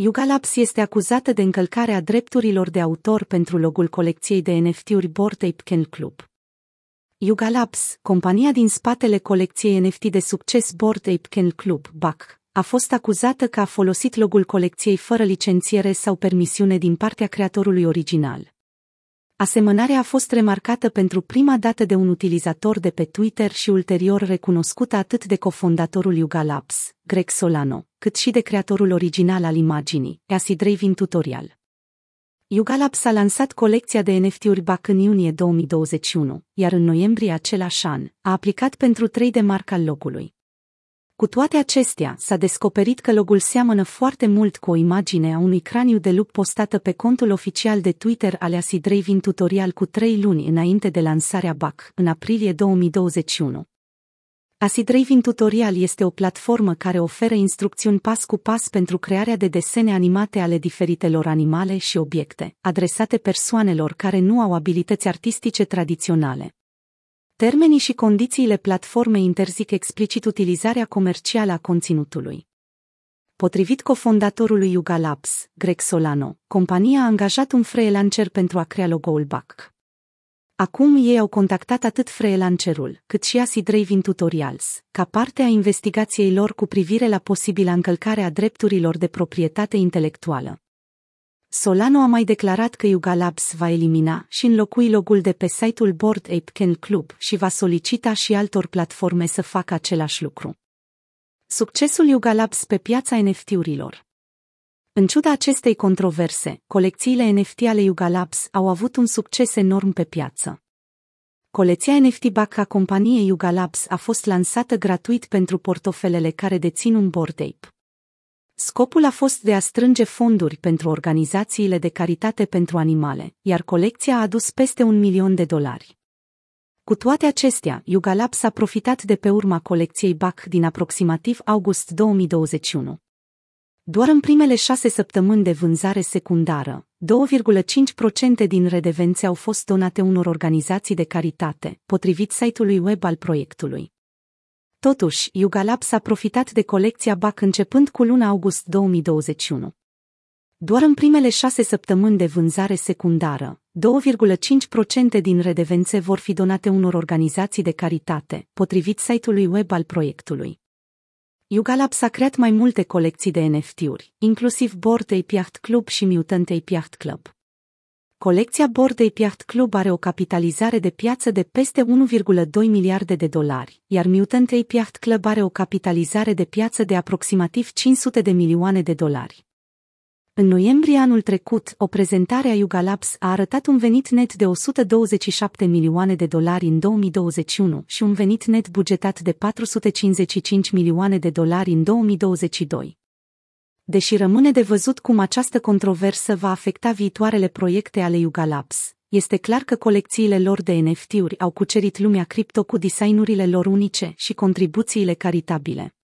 Yuga Labs este acuzată de încălcarea drepturilor de autor pentru logul colecției de NFT-uri Bored Ape Kennel Club. Yuga Labs, compania din spatele colecției NFT de succes Bored Ape Kennel Club, BAC, a fost acuzată că a folosit logul colecției fără licențiere sau permisiune din partea creatorului original. Asemănarea a fost remarcată pentru prima dată de un utilizator de pe Twitter și ulterior recunoscută atât de cofondatorul Yuga Labs, Greg Solano, cât și de creatorul original al imaginii, Acid Raving Tutorial. Yuga Labs a lansat colecția de NFT-uri BAC în iunie 2021, iar în noiembrie același an a aplicat pentru 3 de marca al logului. Cu toate acestea, s-a descoperit că logul seamănă foarte mult cu o imagine a unui craniu de lup postată pe contul oficial de Twitter ale Acid Raving Tutorial cu trei luni înainte de lansarea BAC, în aprilie 2021. Acid Raving Tutorial este o platformă care oferă instrucțiuni pas cu pas pentru crearea de desene animate ale diferitelor animale și obiecte, adresate persoanelor care nu au abilități artistice tradiționale. Termenii și condițiile platformei interzic explicit utilizarea comercială a conținutului. Potrivit cofondatorului Yuga Labs, Greg Solano, compania a angajat un freelancer pentru a crea logo-ul BAC. Acum ei au contactat atât freelancerul, cât și Acid Raving Tutorials, ca parte a investigației lor cu privire la posibila încălcare a drepturilor de proprietate intelectuală. Solano a mai declarat că Yuga Labs va elimina și înlocui logul de pe site-ul Board Ape Kennel Club și va solicita și altor platforme să facă același lucru. Succesul Yuga Labs pe piața NFT-urilor În ciuda acestei controverse, colecțiile NFT ale Yuga Labs au avut un succes enorm pe piață. Colecția NFT BAC a companiei Yuga Labs a fost lansată gratuit pentru portofelele care dețin un Board Ape. Scopul a fost de a strânge fonduri pentru organizațiile de caritate pentru animale, iar colecția a adus peste un milion de dolari. Cu toate acestea, Yuga Labs a profitat de pe urma colecției BAC din aproximativ august 2021. Doar în primele șase săptămâni de vânzare secundară, 2,5% din redevențe au fost donate unor organizații de caritate, potrivit site-ului web al proiectului. Totuși, Yuga Labs a profitat de colecția BAC începând cu luna august 2021. Doar în primele șase săptămâni de vânzare secundară, 2,5% din redevențe vor fi donate unor organizații de caritate, potrivit site-ului web al proiectului. Yuga Labs a creat mai multe colecții de NFT-uri, inclusiv Bored Ape Yacht Club și Mutant Ape Yacht Club. Colecția Bordei Yacht Club are o capitalizare de piață de peste 1,2 miliarde de dolari, iar Mutant Ape Yacht Club are o capitalizare de piață de aproximativ 500 de milioane de dolari. În noiembrie anul trecut, o prezentare a Yuga Labs a arătat un venit net de 127 milioane de dolari în 2021 și un venit net bugetat de 455 milioane de dolari în 2022 deși rămâne de văzut cum această controversă va afecta viitoarele proiecte ale Yuga Labs. Este clar că colecțiile lor de NFT-uri au cucerit lumea cripto cu designurile lor unice și contribuțiile caritabile.